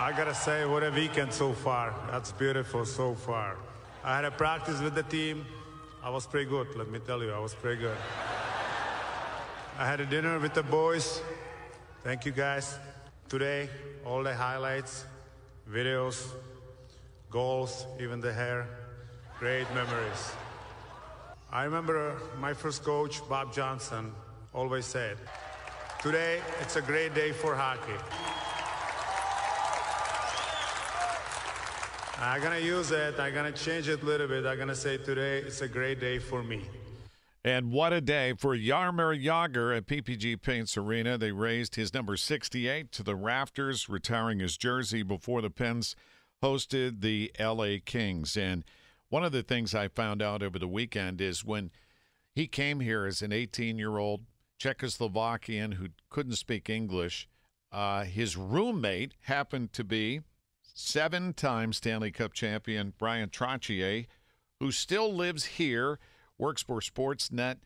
I gotta say, what a weekend so far. That's beautiful so far. I had a practice with the team. I was pretty good, let me tell you, I was pretty good. I had a dinner with the boys. Thank you guys. Today, all the highlights, videos, goals, even the hair. Great memories. I remember my first coach, Bob Johnson, always said, Today, it's a great day for hockey. I'm gonna use it. I'm gonna change it a little bit. I'm gonna say today it's a great day for me. And what a day for Jaromir Jagr at PPG Paints Arena. They raised his number 68 to the rafters, retiring his jersey before the Pens hosted the LA Kings. And one of the things I found out over the weekend is when he came here as an 18 year old Czechoslovakian who couldn't speak English, uh, his roommate happened to be seven time Stanley Cup champion Bryan Trottier, who still lives here, works for Sportsnet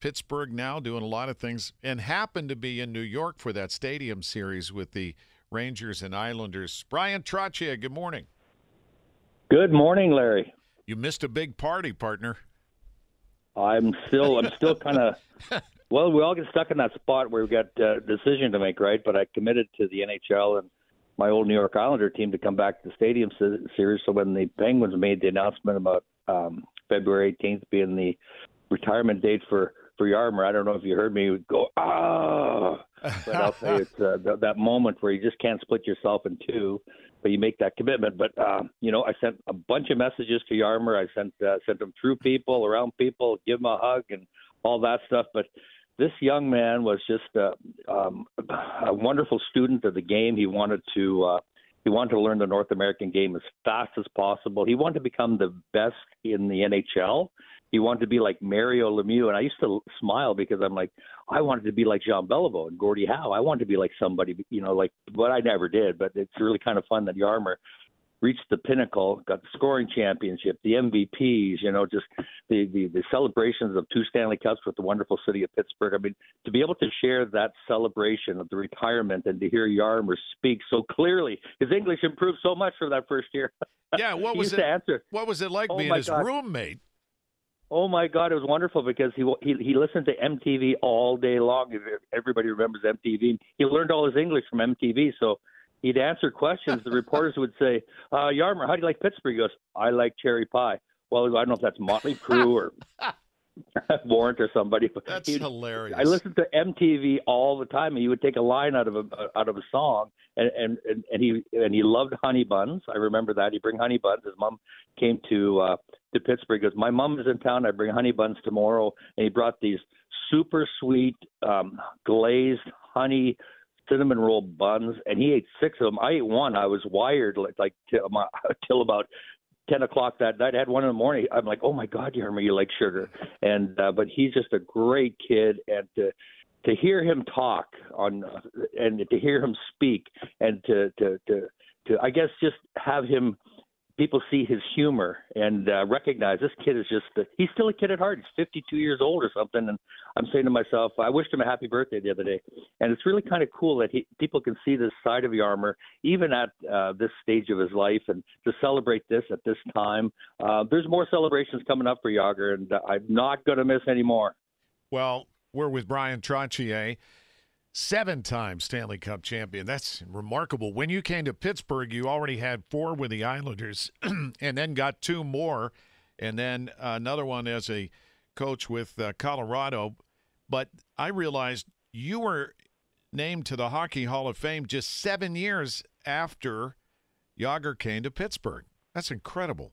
Pittsburgh now, doing a lot of things, and happened to be in New York for that stadium series with the Rangers and Islanders. Bryan Trottier, good morning. Good morning, Larry. You missed a big party, partner. I'm still, I'm still kind of. Well, we all get stuck in that spot where we've got a decision to make, right? But I committed to the NHL and my old New York Islander team to come back to the Stadium Series. So when the Penguins made the announcement about um, February 18th being the retirement date for for Jaromir, I don't know if you heard me go ah, but I'll say it's uh, th- that moment where you just can't split yourself in two but you make that commitment. But uh, you know, I sent a bunch of messages to Jaromir. I sent uh, sent them through people, around people, give him a hug and all that stuff. But this young man was just uh, um, a wonderful student of the game. He wanted to uh, he wanted to learn the North American game as fast as possible. He wanted to become the best in the NHL. He wanted to be like Mario Lemieux, and I used to smile because I'm like, I wanted to be like Jean Beliveau and Gordie Howe. I wanted to be like somebody, you know, like, but I never did. But it's really kind of fun that Jaromir reached the pinnacle, got the scoring championship, the MVPs, you know, just the, the, the celebrations of two Stanley Cups with the wonderful city of Pittsburgh. I mean, to be able to share that celebration of the retirement and to hear Jaromir speak so clearly, his English improved so much from that first year. Yeah, what was it? Answer, what was it like oh being his God. roommate? Oh my God, it was wonderful because he he he listened to MTV all day long. Everybody remembers MTV. He learned all his English from MTV, so he'd answer questions. The reporters would say, uh, "Jaromir, how do you like Pittsburgh?" He goes, "I like cherry pie." Well, I don't know if that's Motley Crue or Warrant or somebody, but That's hilarious. I listened to MTV all the time, and he would take a line out of a out of a song, and and and, and he and he loved honey buns. I remember that he'd bring honey buns. His mom came to uh, to Pittsburgh. He goes, my mom is in town. I bring honey buns tomorrow, and he brought these super sweet um, glazed honey cinnamon roll buns, and he ate six of them. I ate one. I was wired like like till, my, till about ten o'clock that night. I had one in the morning. I'm like, oh my god, Jeremy, you like sugar? And uh, but he's just a great kid, and to to hear him talk on uh, and to hear him speak, and to to to to I guess just have him. People see his humor and uh, recognize this kid is just, uh, he's still a kid at heart. He's 52 years old or something. And I'm saying to myself, I wished him a happy birthday the other day. And it's really kind of cool that he, people can see this side of Jaromir, even at uh, this stage of his life, and to celebrate this at this time. Uh, there's more celebrations coming up for Jagr, and uh, I'm not going to miss any more. Well, we're with Bryan Trottier, seven time Stanley Cup champion. That's remarkable. When you came to Pittsburgh, you already had four with the Islanders and then got two more, and then another one as a coach with uh, Colorado. But I realized you were named to the Hockey Hall of Fame just seven years after Jagr came to Pittsburgh. That's incredible.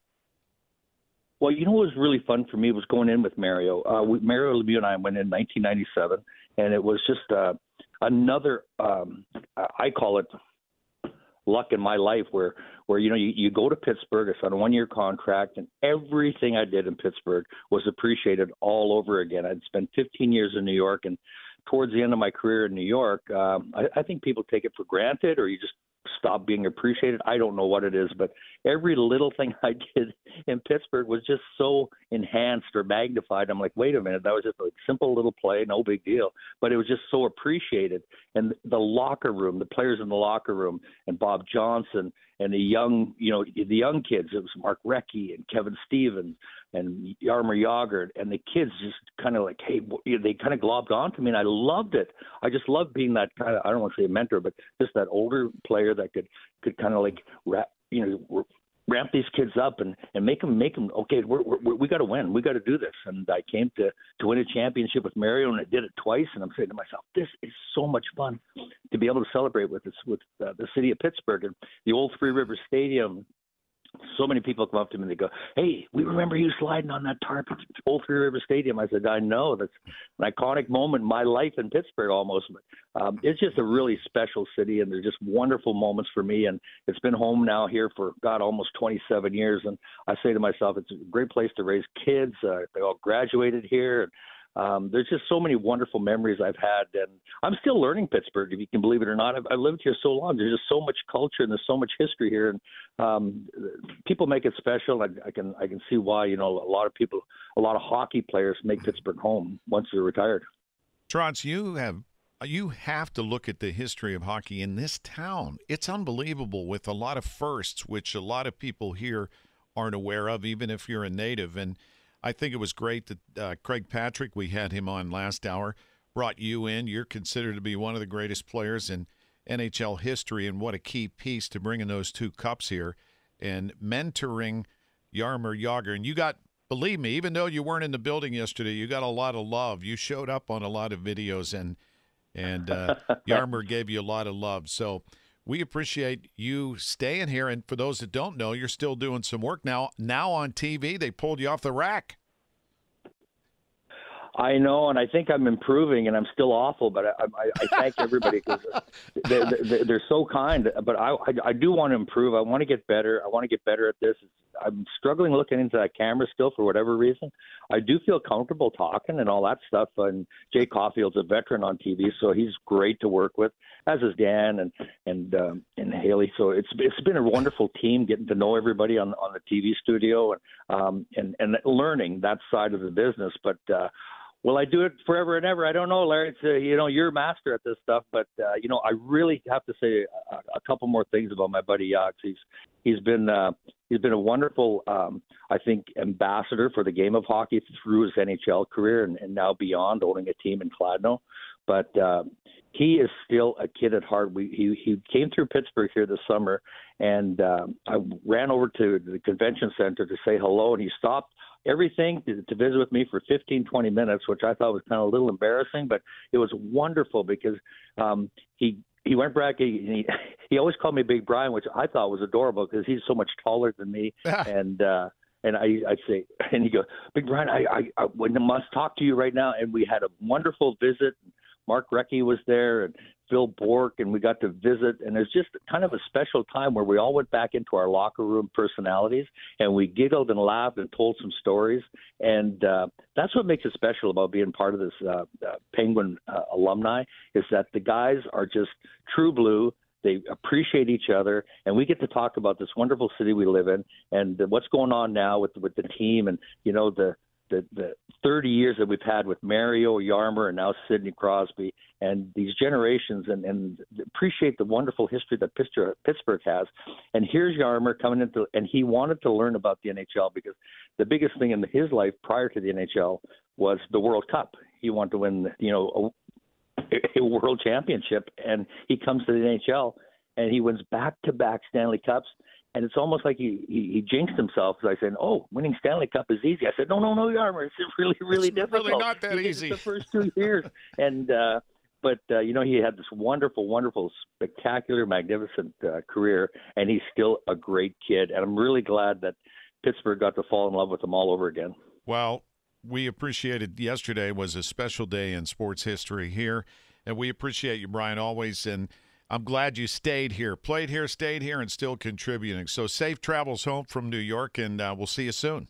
Well, you know what was really fun for me was going in with Mario. Uh, we, Mario Lemieux and I went in 1997, and it was just uh, another. Um, I call it luck in my life, where where you know you, you go to Pittsburgh. It's on a one year contract, and everything I did in Pittsburgh was appreciated all over again. I'd spent 15 years in New York, and towards the end of my career in New York, um, I, I think people take it for granted, or you just stop being appreciated. I don't know what it is, but every little thing I did in Pittsburgh was just so enhanced or magnified. I'm like, wait a minute, that was just a simple little play, no big deal, but it was just so appreciated. And the locker room, the players in the locker room, and Bob Johnson and the young, you know, the young kids. It was Mark Recchi and Kevin Stevens and Jaromir Jagr, and the kids just kind of like, hey, they kind of globbed onto me, and I loved it. I just loved being that kind of, I don't want to say a mentor, but just that older player that could could kind of like wrap, you know, ramp these kids up and and make them make them okay. We're, we're, we got to win. We got to do this. And I came to to win a championship with Mario, and I did it twice. And I'm saying to myself, this is so much fun to be able to celebrate with this with uh, the city of Pittsburgh and the old Three Rivers Stadium so many people come up to me and they go, "Hey, we remember you sliding on that tarp at Old Three River Stadium." I said, "I know that's an iconic moment in my life in Pittsburgh, almost." But um, it's just a really special city, and there's just wonderful moments for me. And it's been home now here for God almost 27 years, and I say to myself, it's a great place to raise kids. Uh, they all graduated here. And, um, there's just so many wonderful memories I've had, and I'm still learning Pittsburgh, if you can believe it or not. I've, I've lived here so long. There's just so much culture and there's so much history here, and um, people make it special. I, I can I can see why. You know, a lot of people, a lot of hockey players make Pittsburgh home once they're retired. Trotz, you have you have to look at the history of hockey in this town. It's unbelievable with a lot of firsts, which a lot of people here aren't aware of, even if you're a native. And I think it was great that uh, Craig Patrick, we had him on last hour, brought you in. You're considered to be one of the greatest players in NHL history, and what a key piece to bringing those two cups here and mentoring Jaromir Jagr. And you got, believe me, even though you weren't in the building yesterday, you got a lot of love. You showed up on a lot of videos, and and uh, Jaromir gave you a lot of love. So we appreciate you staying here. And for those that don't know, you're still doing some work now. Now on TV, they pulled you off the rack. I know, and I think I'm improving, and I'm still awful, but I, I, I thank everybody because they're, they're, they're, so kind. But I, I, I do want to improve. I want to get better. I want to get better at this. I'm struggling looking into that camera still for whatever reason. I do feel comfortable talking and all that stuff. And Jay Caufield's a veteran on TV, so he's great to work with, as is Dan and and um, and Haley. So it's it's been a wonderful team getting to know everybody on on the TV studio and um, and and learning that side of the business. But uh, Will I do it forever and ever? I don't know, Larry. It's, uh, you know, you're a master at this stuff, but uh, you know, I really have to say a, a couple more things about my buddy Yax. He's he's been uh, he's been a wonderful, um, I think, ambassador for the game of hockey through his NHL career and, and now beyond, owning a team in Kladno. But uh, he is still a kid at heart. We, he he came through Pittsburgh here this summer, and uh, I ran over to the convention center to say hello, and he stopped everything to, to visit with me for 15, 20 minutes, which I thought was kind of a little embarrassing, but it was wonderful because um, he he went back. He, he he always called me Big Bryan, which I thought was adorable because he's so much taller than me, and. uh and I, I'd say, and he goes, Big Bryan, I, I, I must talk to you right now. And we had a wonderful visit. Mark Recchi was there, and Phil Bourque, and we got to visit. And it's just kind of a special time where we all went back into our locker room personalities and we giggled and laughed and told some stories. And uh, that's what makes it special about being part of this uh, uh, Penguin uh, alumni is that the guys are just true blue. They appreciate each other, and we get to talk about this wonderful city we live in, and what's going on now with with the team, and you know the the, the 30 years that we've had with Mario Jaromir and now Sidney Crosby and these generations and, and appreciate the wonderful history that Pittsburgh has. And here's Jaromir coming into, and he wanted to learn about the NHL because the biggest thing in his life prior to the NHL was the World Cup. He wanted to win, you know, a, a world championship, and he comes to the NHL and he wins back-to-back Stanley Cups and it's almost like he, he, he jinxed himself I said, "Oh, winning Stanley Cup is easy." I said, "No, no, no, Jaromir, it's really, really it's difficult. Really not that he easy." The first two years, and uh, but uh, you know, he had this wonderful, wonderful, spectacular, magnificent uh, career, and he's still a great kid. And I'm really glad that Pittsburgh got to fall in love with him all over again. Well, we appreciated yesterday was a special day in sports history here, and we appreciate you, Bryan, always and I'm glad you stayed here, played here, stayed here, and still contributing. So safe travels home from New York, and uh, we'll see you soon.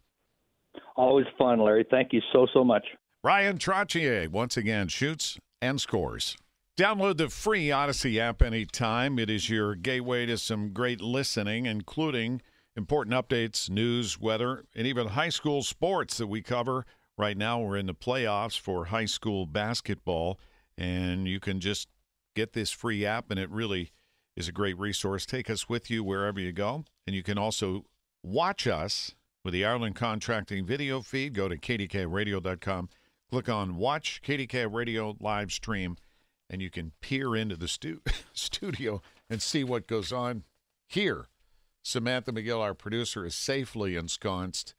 Always fun, Larry. Thank you so, so much. Bryan Trottier once again shoots and scores. Download the free Audacy app anytime. It is your gateway to some great listening, including important updates, news, weather, and even high school sports that we cover. Right now, we're in the playoffs for high school basketball, and you can just get this free app, and it really is a great resource. Take us with you wherever you go, and you can also watch us with the Ireland Contracting video feed. Go to kdkradio.com, click on Watch KDK Radio live stream, and you can peer into the stu- studio and see what goes on here. Samantha McGill, our producer, is safely ensconced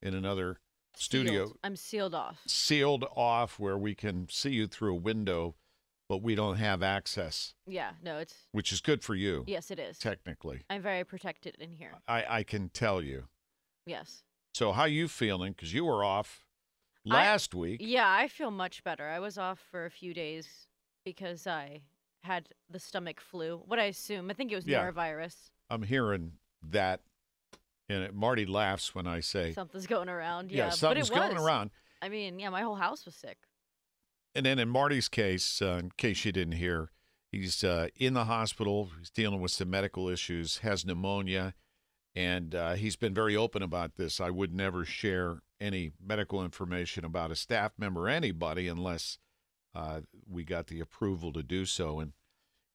in another studio, Sealed. I'm sealed off. sealed off where we can see you through a window, but we don't have access, Yeah, no, it's which is good for you, yes, it is. technically. I'm very protected in here. I, I can tell you. Yes. So, how you feeling? Because you were off I- last week. Yeah, I feel much better. I was off for a few days because I had the stomach flu. What I assume, I think it was Yeah. norovirus. I'm hearing that, and it, Marty laughs when I say, Something's going around. "Yeah, Yeah, something's but it going around." I mean, yeah, my whole house was sick. And then in Marty's case, uh, in case you didn't hear, he's uh, in the hospital. He's dealing with some medical issues, has pneumonia, and uh, he's been very open about this. I would never share any medical information about a staff member, anybody, unless uh, we got the approval to do so. And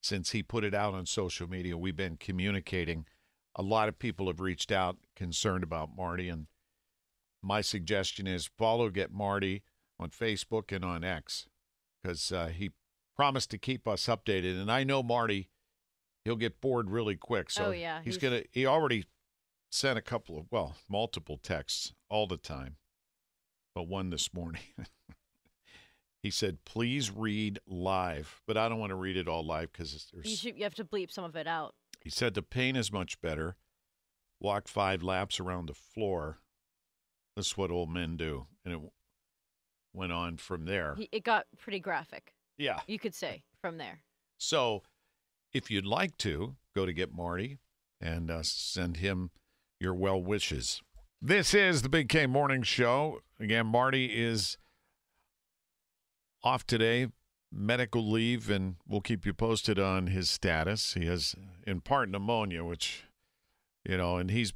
since he put it out on social media, we've been communicating. A lot of people have reached out concerned about Marty, and my suggestion is follow Get Marty on Facebook and on X because uh, he promised to keep us updated. And I know Marty, he'll get bored really quick. So Oh, yeah, he's, he's- gonna. He already sent a couple of well, multiple texts all the time, but one this morning. he said, "Please read live," but I don't want to read it all live because You should, you have to bleep some of it out. He said the pain is much better. Walk five laps around the floor. That's what old men do, and it went on from there. It got pretty graphic, yeah. you could say, from there. So, if you'd like to, go to Get Marty and uh, send him your well wishes. This is the Big K Morning Show. Again, Marty is off today, medical leave, and we'll keep you posted on his status. He has, in part, pneumonia, which, you know, and he's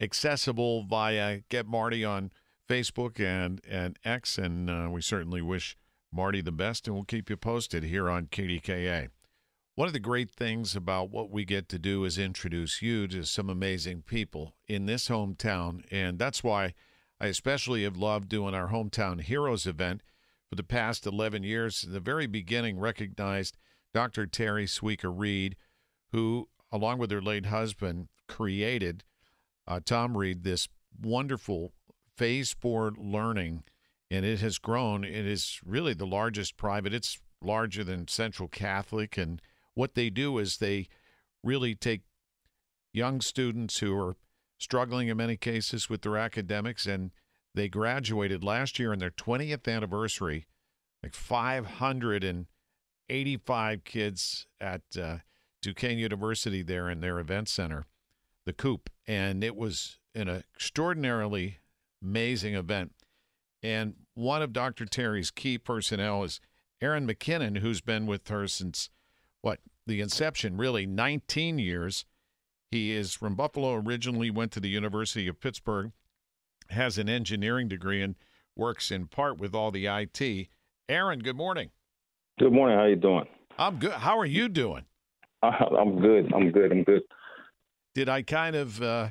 accessible via Get Marty on Facebook and, and X, and uh, we certainly wish Marty the best, and we'll keep you posted here on KDKA. One of the great things about what we get to do is introduce you to some amazing people in this hometown, and that's why I especially have loved doing our Hometown Heroes event for the past 11 years. In the very beginning, recognized Dr. Terry Sweeker Reed, who, along with her late husband, created uh, Tom Reed this wonderful phase four learning, and it has grown. It is really the largest private. It's larger than Central Catholic, and what they do is they really take young students who are struggling in many cases with their academics, and they graduated last year in their 20th anniversary, like 585 kids at uh, Duquesne University there in their event center, the Coop, and it was an extraordinarily amazing event. And one of Dr. Terry's key personnel is Aaron McKinnon, who's been with her since what the inception, really 19 years. He is from Buffalo originally, went to the University of Pittsburgh, has an engineering degree, and works in part with all the IT. Aaron, good morning. Good morning. How you doing? I'm good. How are you doing? I'm good. I'm good. I'm good. Did I kind of uh,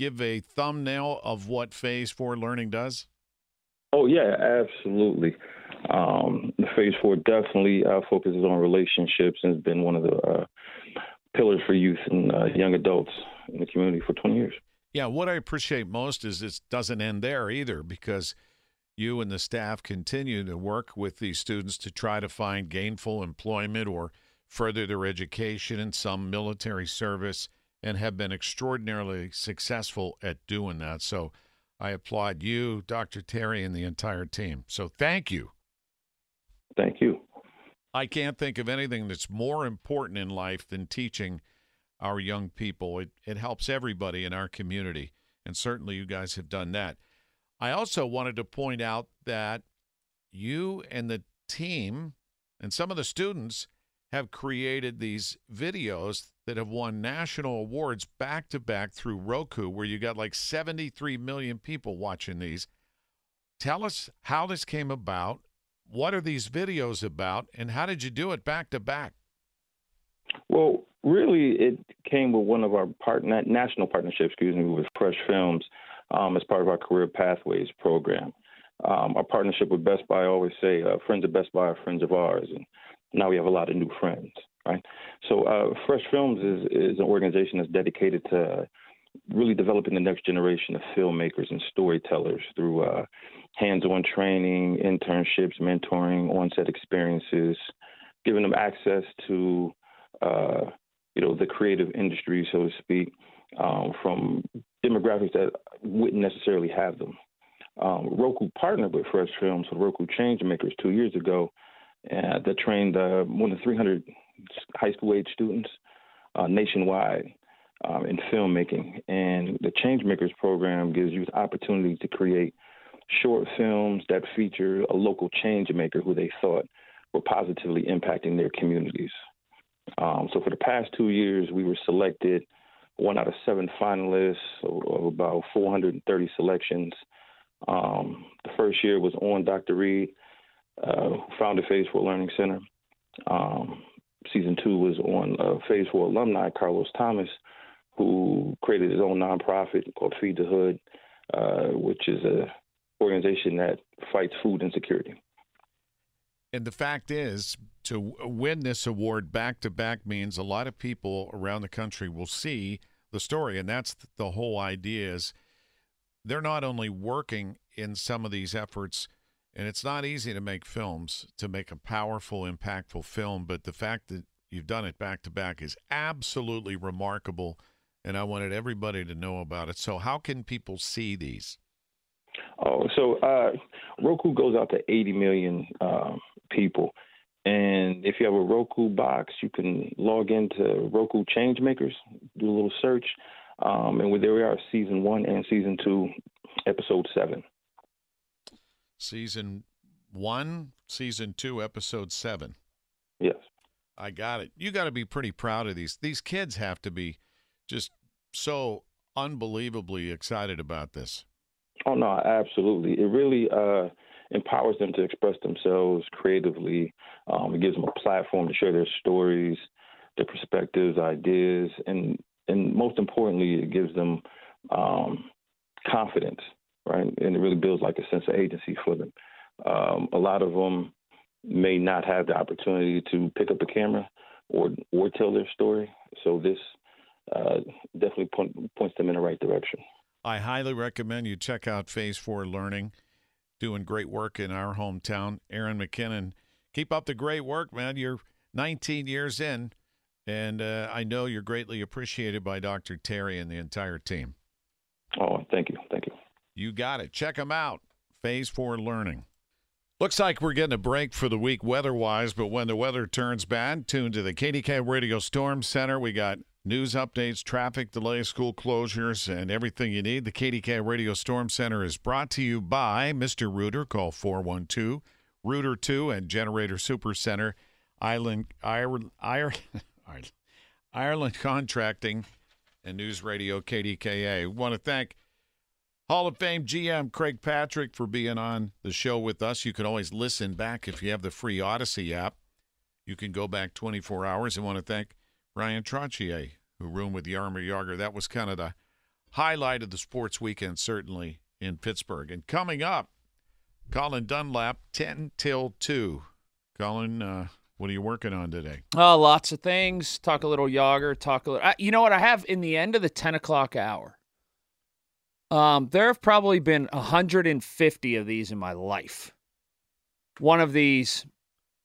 give a thumbnail of what Phase Four Learning does? Oh yeah, absolutely. Um, phase four definitely uh, focuses on relationships and has been one of the uh, pillars for youth and uh, young adults in the community for 20 years. Yeah, what I appreciate most is it doesn't end there either because you and the staff continue to work with these students to try to find gainful employment or further their education in some military service and have been extraordinarily successful at doing that. So I applaud you, Dr. Terry, and the entire team. So thank you. Thank you. I can't think of anything that's more important in life than teaching our young people. It, it helps everybody in our community, and certainly you guys have done that. I also wanted to point out that you and the team And some of the students have created these videos that have won national awards back to back through Roku, where you got like 73 million people watching these. Tell us how this came about. What are these videos about? And how did you do it back to back? Well, really, it came with one of our national partnerships, excuse me, with Fresh Films um, as part of our Career Pathways program. Um, our partnership with Best Buy, I always say, uh, friends of Best Buy are friends of ours, and now we have a lot of new friends, right? So, uh, Fresh Films is, is an organization that's dedicated to really developing the next generation of filmmakers and storytellers through uh, hands-on training, internships, mentoring, on-set experiences, giving them access to uh, you know the creative industry, so to speak, um, from demographics that wouldn't necessarily have them. Um, Roku partnered with Fresh Films with Roku Changemakers two years ago uh, that trained uh, more than 300 high school age students uh, nationwide um, in filmmaking. And the Changemakers program gives youth opportunity to create short films that feature a local change maker who they thought were positively impacting their communities. Um, so for the past two years, we were selected one out of seven finalists of, about 430 selections. Um, the first year was on Dr. Reed, uh, who founded Phase 4 Learning Center. Um, season two was on uh, Phase 4 alumni Carlos Thomas, who created his own nonprofit called Feed the Hood, uh, which is a organization that fights food insecurity. And the fact is, to win this award back to back means a lot of people around the country will see the story, and that's the whole idea. Is they're not only working in some of these efforts, and it's not easy to make films to make a powerful, impactful film, but the fact that you've done it back to back is absolutely remarkable, and I wanted everybody to know about it. So, how can people see these? Oh, so uh, Roku goes out to 80 million um, people. And if you have a Roku box, you can log into Roku Changemakers, do a little search, um, and there we are, season one and season two, episode seven. Season one, season two, episode seven. Yes. I got it. You got to be pretty proud of these. These kids have to be just so unbelievably excited about this. Oh no, absolutely. It really uh, empowers them to express themselves creatively. Um, it gives them a platform to share their stories, their perspectives, ideas, and and most importantly, it gives them um, confidence, right? And it really builds like a sense of agency for them. Um, a lot of them may not have the opportunity to pick up a camera or or tell their story, so this uh, definitely point, points them in the right direction. I highly recommend you check out Phase Four Learning doing great work in our hometown. Aaron McKinnon, keep up the great work, man. You're 19 years in, and uh, I know you're greatly appreciated by Dr. Terry and the entire team. Oh, thank you. You got it. Check them out. Phase 4 Learning. Looks like we're getting a break for the week weather wise, but when the weather turns bad, tune to the KDK Radio Storm Center. We got news updates, traffic delays, school closures, and everything you need. The KDK Radio Storm Center is brought to you by Mr. Rooter. Call 412 Rooter 2 and Generator Super Center, Island, Ireland, Ireland, Ireland Contracting, and News Radio KDKA. We want to thank Hall of Fame GM Craig Patrick for being on the show with us. You can always listen back if you have the free Audacy app. You can go back 24 hours. I want to thank Bryan Trottier, who roomed with Jaromir Jagr. That was kind of the highlight of the sports weekend, certainly in Pittsburgh. And coming up, Colin Dunlap, 10 till 2. Colin, uh, what are you working on today? Oh, lots of things. Talk a little Jagr, Talk a little. You know what? I have in the end of the 10 o'clock hour. Um, there have probably been 150 of these in my life. One of these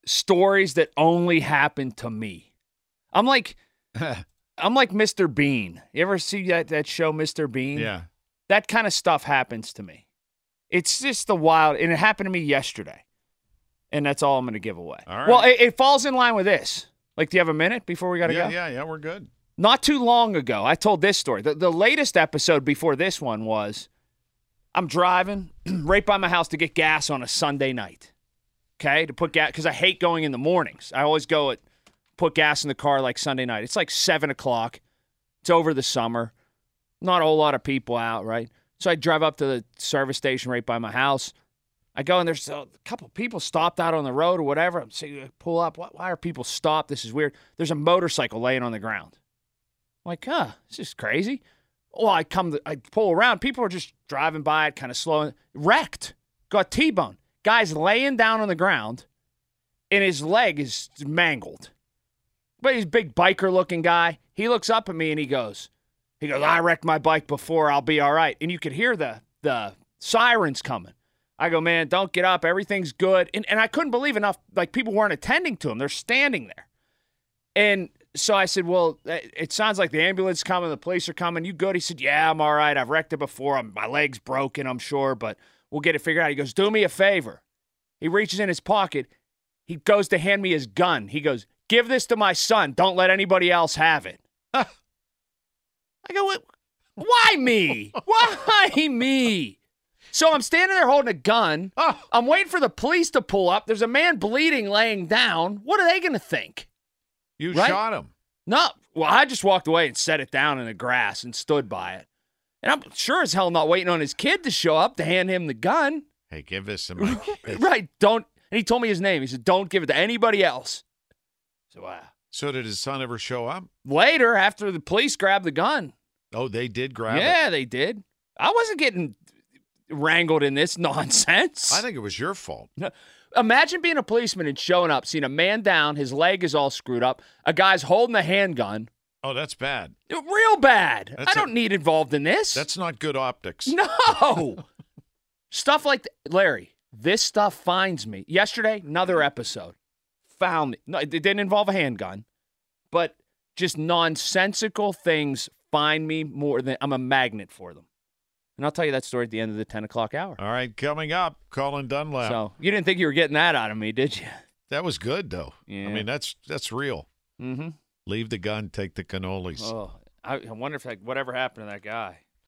stories that only happened to me. I'm like, I'm like Mr. Bean. You ever see that that show, Mr. Bean? Yeah. That kind of stuff happens to me. It's just the wild, and it happened to me yesterday. And that's all I'm going to give away. All right. Well, it, it, falls in line with this. Like, do you have a minute before we got to yeah, go? Yeah, yeah, we're good. Not too long ago, I told this story. The, the latest episode before this one was I'm driving right by my house to get gas on a Sunday night. okay, to put gas because I hate going in the mornings. I always go at put gas in the car like Sunday night. It's like seven o'clock. It's over the summer. Not a whole lot of people out, right? So I drive up to the service station right by my house. I go and there's a couple people stopped out on the road or whatever. I'm saying, pull up. Why, why are people stopped? This is weird. There's a motorcycle laying on the ground. Like, huh, this is crazy. Well, I come, to, I pull around. People are just driving by it, kind of slow, wrecked, got T-bone. Guy's laying down on the ground, and his leg is mangled. But he's big biker-looking guy. He looks up at me and he goes, he goes, I wrecked my bike before. I'll be all right. And you could hear the the sirens coming. I go, man, don't get up. Everything's good. And, and I couldn't believe enough, like, people weren't attending to him. They're standing there. And so I said, well, uh, it sounds like the ambulance coming, the police are coming. You good? He said, yeah, I'm all right. I've wrecked it before. I'm, my leg's broken, I'm sure, but we'll get it figured out. He goes, do me a favor. He reaches in his pocket. He goes to hand me his gun. He goes, give this to my son. Don't let anybody else have it. I go, why me? Why me? So I'm standing there holding a gun. I'm waiting for the police to pull up. There's a man bleeding laying down. What are they going to think? You Right? shot him. No. Well, I just walked away and set it down in the grass and stood by it. And I'm sure as hell not waiting on his kid to show up to hand him the gun. Hey, give this to my kid. Right. Don't. And he told me his name. He said, don't give it to anybody else. So, wow. So did his son ever show up? Later, after the police grabbed the gun, Oh, they did grab it. yeah, they did. I wasn't getting wrangled in this nonsense. I think it was your fault. Imagine being a policeman and showing up, seeing a man down, his leg is all screwed up, a guy's holding a handgun. Oh, that's bad. Real bad. That's I a- don't need involved in this. That's not good optics. no stuff like th- Larry. This stuff finds me. Yesterday, another episode found me. No, it didn't involve a handgun, but just nonsensical things find me more than I'm a magnet for them. And I'll tell you that story at the end of the 10 o'clock hour. All right, coming up, Colin Dunlap. So you didn't think you were getting that out of me, did you? that was good though. Yeah. I mean, that's that's real. Mm-hmm. Leave the gun, take the cannolis. Oh, I, I wonder if like whatever happened to that guy.